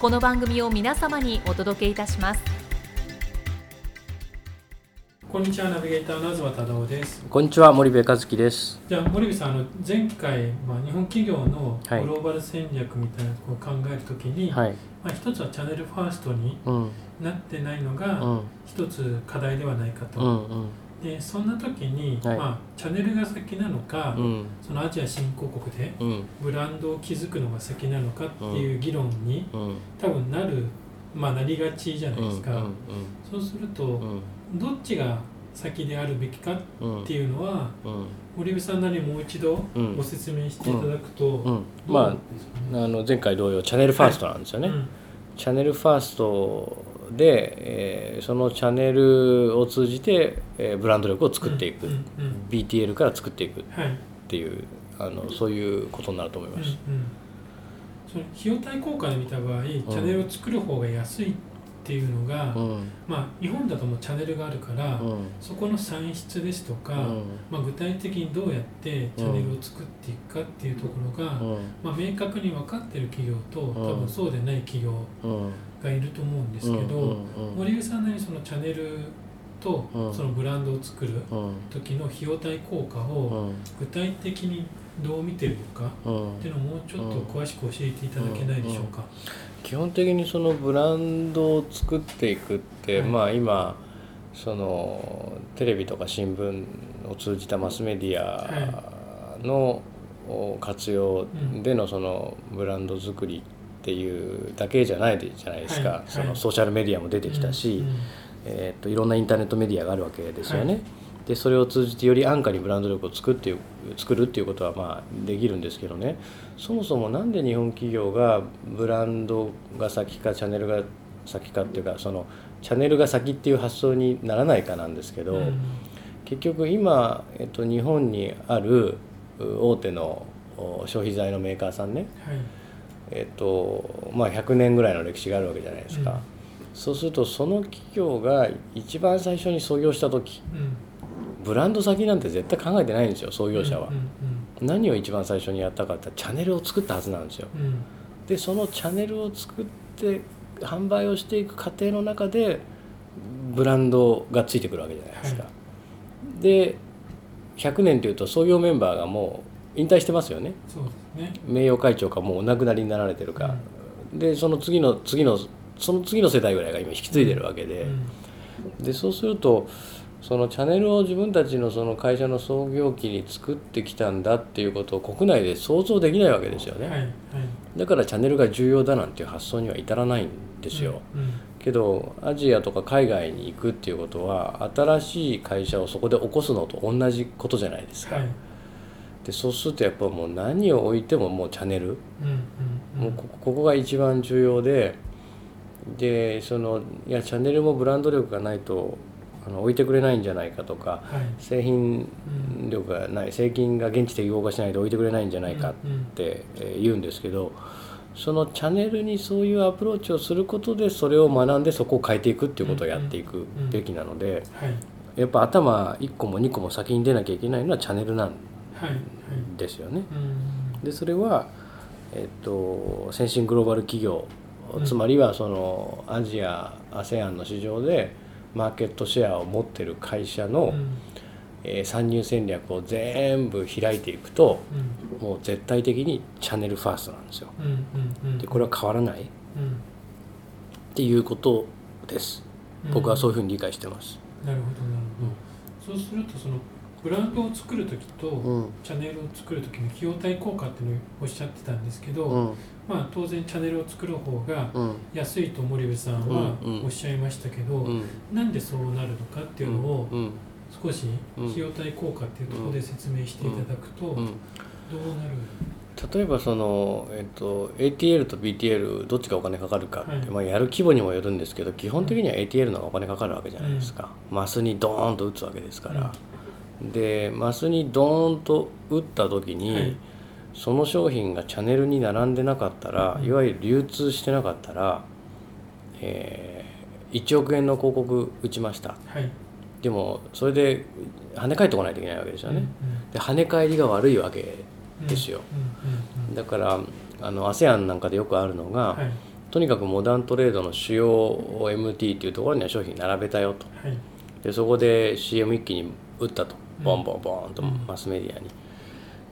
この番組を皆様にお届けいたします。こんにちはナビゲーターの東忠夫です。こんにちは森部和樹です。じゃあ森部さんあの前回、まあ、日本企業のグローバル戦略みたいなところを考えるときに、はい、まあ、一つはチャンネルファーストになってないのが一つ課題ではないかと、うんうんでそんな時に、はい、まあ、チャンネルが先なのか、うん、そのアジア新興国でブランドを築くのが先なのかっていう議論に、うん、多分なる、まあ、なりがちじゃないですか、うん。うん。うん、そうすると、どっちが先であるべきかっていうのは、堀部さんなりもう一度ご説明していただくと、まああの前回同様チャンネルファーストなんですよね、はい、チャンネルファーストで、えー、そのチャンネルを通じて、えー、ブランド力を作っていく、うんうんうん、BTL から作っていくっていう、はい、あのそういうことになると思います。うんうん、その費用対効果で見た場合、チャンネルを作る方が安いっていうのが、うん、まあ、日本だともうチャンネルがあるから、うん、そこの算出ですとか、うん、まあ、具体的にどうやってチャンネルを作っていくかっていうところが、まあ、明確に分かってる企業と多分そうでない企業がいると思うんですけど、森上さんなりそのチャンネルとそのブランドを作る時の費用対効果を具体的にどう見てるのかっていうのをもうちょっと詳しく教えていただけないでしょうか。基本的にそのブランドを作っていくって、はい、まあ今そのテレビとか新聞を通じたマスメディアの活用でのそのブランド作りっていうだけじゃないじゃないですか、はいはい、そのソーシャルメディアも出てきたし、うんうん、えー、といろんなインターネットメディアがあるわけですよね。はい、でそれを通じてより安価にブランド力を作って作るっていうことはまあできるんですけどね。そもそも何で日本企業がブランドが先かチャンネルが先かっていうかそのチャンネルが先っていう発想にならないかなんですけど、うん、結局今、えっと、日本にある大手の消費財のメーカーさんね、はいえっとまあ、100年ぐらいの歴史があるわけじゃないですか、うん、そうするとその企業が一番最初に創業した時、うん、ブランド先なんて絶対考えてないんですよ創業者は、うんうんうん、何を一番最初にやったかってチャンネルを作ったはずなんですよ、うん、でそのチャンネルを作って販売をしていく過程の中でブランドがついてくるわけじゃないですか、はい、で100年というと創業メンバーがもう引退してますよね。そうね。名誉会長かもうお亡くなりになられてるか、うん、でその次の次のその次の世代ぐらいが今引き継いでるわけで、うん、でそうするとそのチャンネルを自分たちのその会社の創業期に作ってきたんだっていうことを国内で想像できないわけですよね、はいはい、だからチャンネルが重要だなんていう発想には至らないんですよ、うん。うん、けどアジアとか海外に行くっていうことは新しい会社をそこで起こすのと同じことじゃないですか、はいでそうするとやっぱもう何を置いてももうチャンネル、もうここが一番重要ででそのいやチャンネルもブランド力がないとあの置いてくれないんじゃないかとか、はい、製品力がない、うん、製品が現地適合化しないと置いてくれないんじゃないかって言うんですけど、そのチャンネルにそういうアプローチをすることでそれを学んでそこを変えていくっていうことをやっていくべきなので、やっぱ頭1個も2個も先に出なきゃいけないのはチャンネルなんですよね。でそれは、えっと、先進グローバル企業つまりはそのアジア ASEAN の市場でマーケットシェアを持ってる会社の、えー、参入戦略を全部開いていくと、もう絶対的にチャンネルファーストなんですよ。でこれは変わらない、っていうことです、僕はそういうふうに理解してます。なるほどなるほど、そうするとそのブランドを作る時と、うん、チャンネルを作る時の費用対効果っていうのをおっしゃってたんですけど、うん、まあ、当然チャンネルを作る方が安いと森部さんはおっしゃいましたけど、うん、なんでそうなるのかっていうのを少し費用対効果っていうところで説明していただくとどうなる？例えばその、えっと、ATL と BTL どっちがお金かかるかって、はい、まあ、やる規模にもよるんですけど基本的には ATL の方がお金かかるわけじゃないですか、マスにドーンと打つわけですから。でマスにドーンと打った時に、はい、その商品がチャンネルに並んでなかったら、うん、いわゆる流通してなかったら、えー、1億円の広告打ちました、はい、でもそれで跳ね返ってこないといけないわけですよね、うんうん、で跳ね返りが悪いわけですよ、だからあの ASEAN なんかでよくあるのが、はい、とにかくモダントレードの主要 MT っていうところには商品並べたよと、でそこで CM 一気に打ったとボンボンボンとマスメディアに。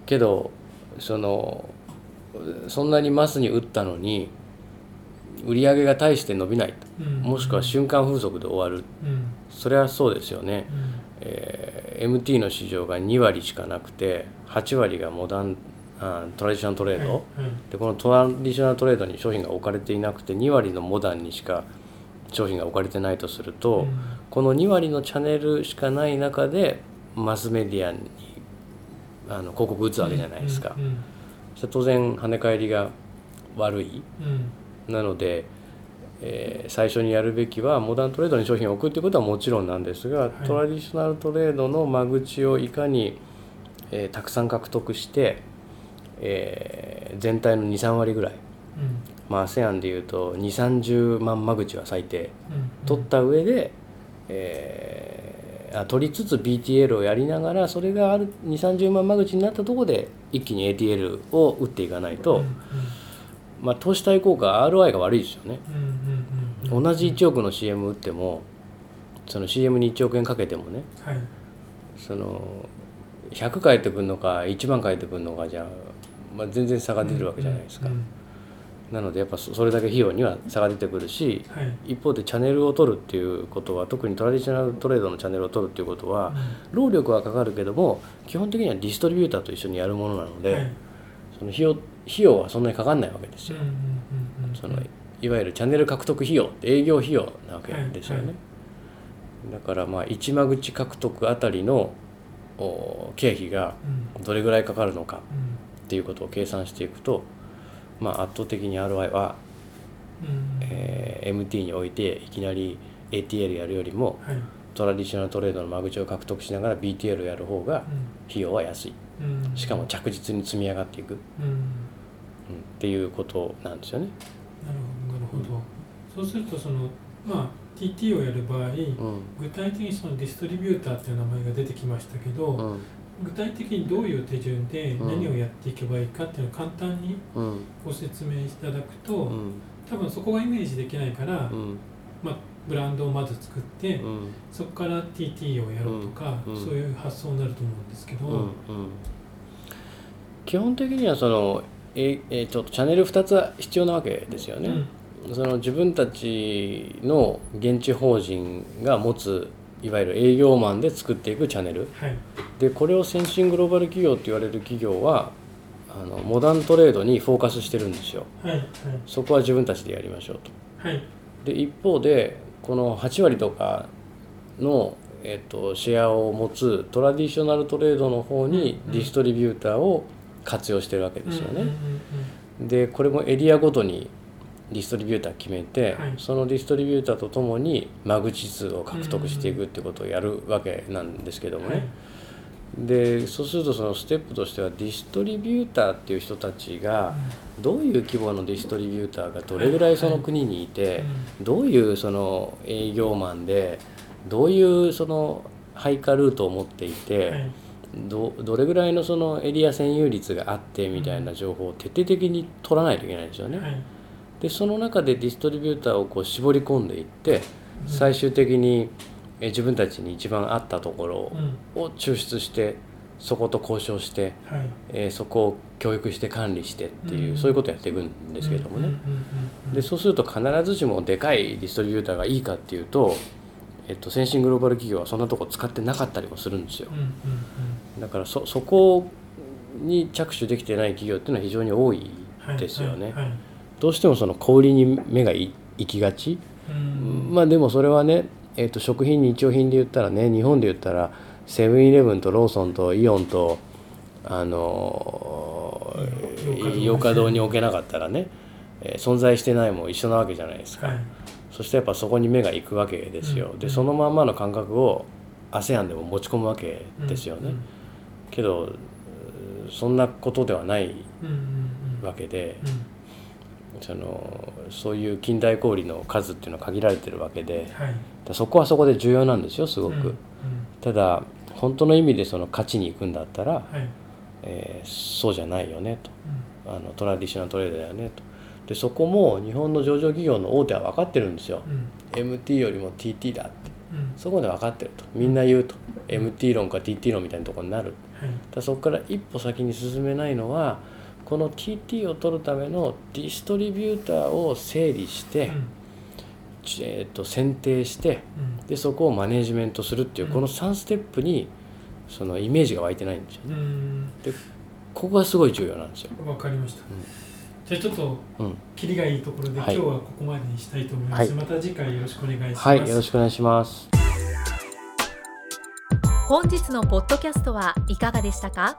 けどそのそんなにマスに打ったのに売り上げが大して伸びないと、もしくは瞬間風速で終わる、それはそうですよね、えー、MT の市場が2割しかなくて8割がモダンあトラディショナルトレード、でこのトラディショナルトレードに商品が置かれていなくて2割のモダンにしか商品が置かれてないとすると、この2割のチャンネルしかない中でマスメディアにあの広告打つわけじゃないですか、うんうん、当然跳ね返りが悪い、うん、なので、えー、最初にやるべきはモダントレードに商品を置くっていうことはもちろんなんですが、はい、トラディショナルトレードの間口をいかに、えー、たくさん獲得して、えー、全体の23割ぐらい、まあ ASEAN でいうと2 3 0万間口は最低、取った上で、えー取りつつ BTL をやりながらそれがある2 3 0万間口になったところで一気に ATL を打っていかないと、うんうん、まあ、投資対効果 ROI が悪いですよね、同じ1億の CM 打ってもその CM に1億円かけてもね、はい、その100返ってくるのか1万返ってくるのかじゃ、まあ、全然差が出るわけじゃないですか。うんうんなのでやっぱそれだけ費用には差が出てくるし、はい、一方でチャンネルを取るっていうことは特にトラディショナルトレードのチャンネルを取るっていうことは、うん、労力はかかるけども基本的にはディストリビューターと一緒にやるものなので、はい、その費用費用はそんなにかかんないわけですよ。そのいわゆるチャンネル獲得費用営業費用なわけですよね。はい、だからまあ一間口獲得あたりの経費がどれぐらいかかるのかっていうことを計算していくとまあ、圧倒的に ROI は、うん、えー、MT においていきなり ATL やるよりも、はい、トラディショナルトレードの間口を獲得しながら BTL やる方が費用は安い、うん、しかも着実に積み上がっていく、うん、うん、っていうことなんですよね。なるほどなるほど、そうするとそのまあ TT をやる場合、具体的にそのディストリビューターっていう名前が出てきましたけど、具体的にどういう手順で何をやっていけばいいかっていうのを簡単にご説明いただくと、うん、多分そこがイメージできないから、うん、まあ、ブランドをまず作って、うん、そこから TT をやろうとか、そういう発想になると思うんですけど、基本的にはそのええっとチャンネル2つは必要なわけですよね。その自分たちの現地法人が持ついわゆる営業マンで作っていくチャンネル、はい、でこれを先進グローバル企業って言われる企業はあのモダントレードにフォーカスしてるんですよ、はいはい、そこは自分たちでやりましょうと、はい、で一方でこの8割とかの、えーと、シェアを持つトラディショナルトレードの方にディストリビューターを活用してるわけですよね、でこれもエリアごとにディストリビューター決めて、はい、そのディストリビューターとともに間口数を獲得していくってことをやるわけなんですけどもね、はい、でそうするとそのステップとしてはディストリビューターっていう人たちがどういう規模のディストリビューターがどれぐらいその国にいてどういうその営業マンでどういうその配下ルートを持っていて。どどれぐらいのそのエリア占有率があってみたいな情報を徹底的に取らないといけないんですよね。はいでその中でディストリビューターをこう絞り込んでいって最終的に自分たちに一番合ったところを抽出してそこと交渉して、はい、えー、そこを教育して管理してっていう、そういうことをやっていくんですけどもね。でそうすると必ずしもでかいディストリビューターがいいかっていうと、えっと、先進グローバル企業はそんなとこ使ってなかったりもするんですよ、だからそそこに着手できてない企業っていうのは非常に多いですよね、どうしてもその小売りに目がいきがち、まあでもそれはね、えっと、食品日用品で言ったらね日本で言ったらセブンイレブンとローソンとイオンとあの洋華堂に置けなかったらね、えー、存在してないも一緒なわけじゃないですか、はい、そしてやっぱそこに目が行くわけですよ、うん、でそのまんまの感覚を ASEAN でも持ち込むわけですよね、うん、けどそんなことではないわけで、そのそういう近代小売の数っていうのは限られてるわけで、はい、そこはそこで重要なんですよすごく、ただ本当の意味でその勝ちに行くんだったら、はい、えー、そうじゃないよねと、うん、あのトラディショナルトレードだよねと。でそこも日本の上場企業の大手は分かってるんですよ、うん、MT よりも TT だって、うん、そこで分かってると。みんな言うと、MT 論か TT 論みたいなところになる、はい、だそこから一歩先に進めないのはこの TT を取るためのディストリビューターを整理して、えー、と選定して、でそこをマネジメントするっていうこの3ステップにそのイメージが湧いてないんですよね。でここがすごい重要なんですよ。わかりました。じゃあちょっと切りがいいところで、今日はここまでにしたいと思います。はい、また次回よろしくお願いします。はい、よろしくお願いします。本日のポッドキャストはいかがでしたか？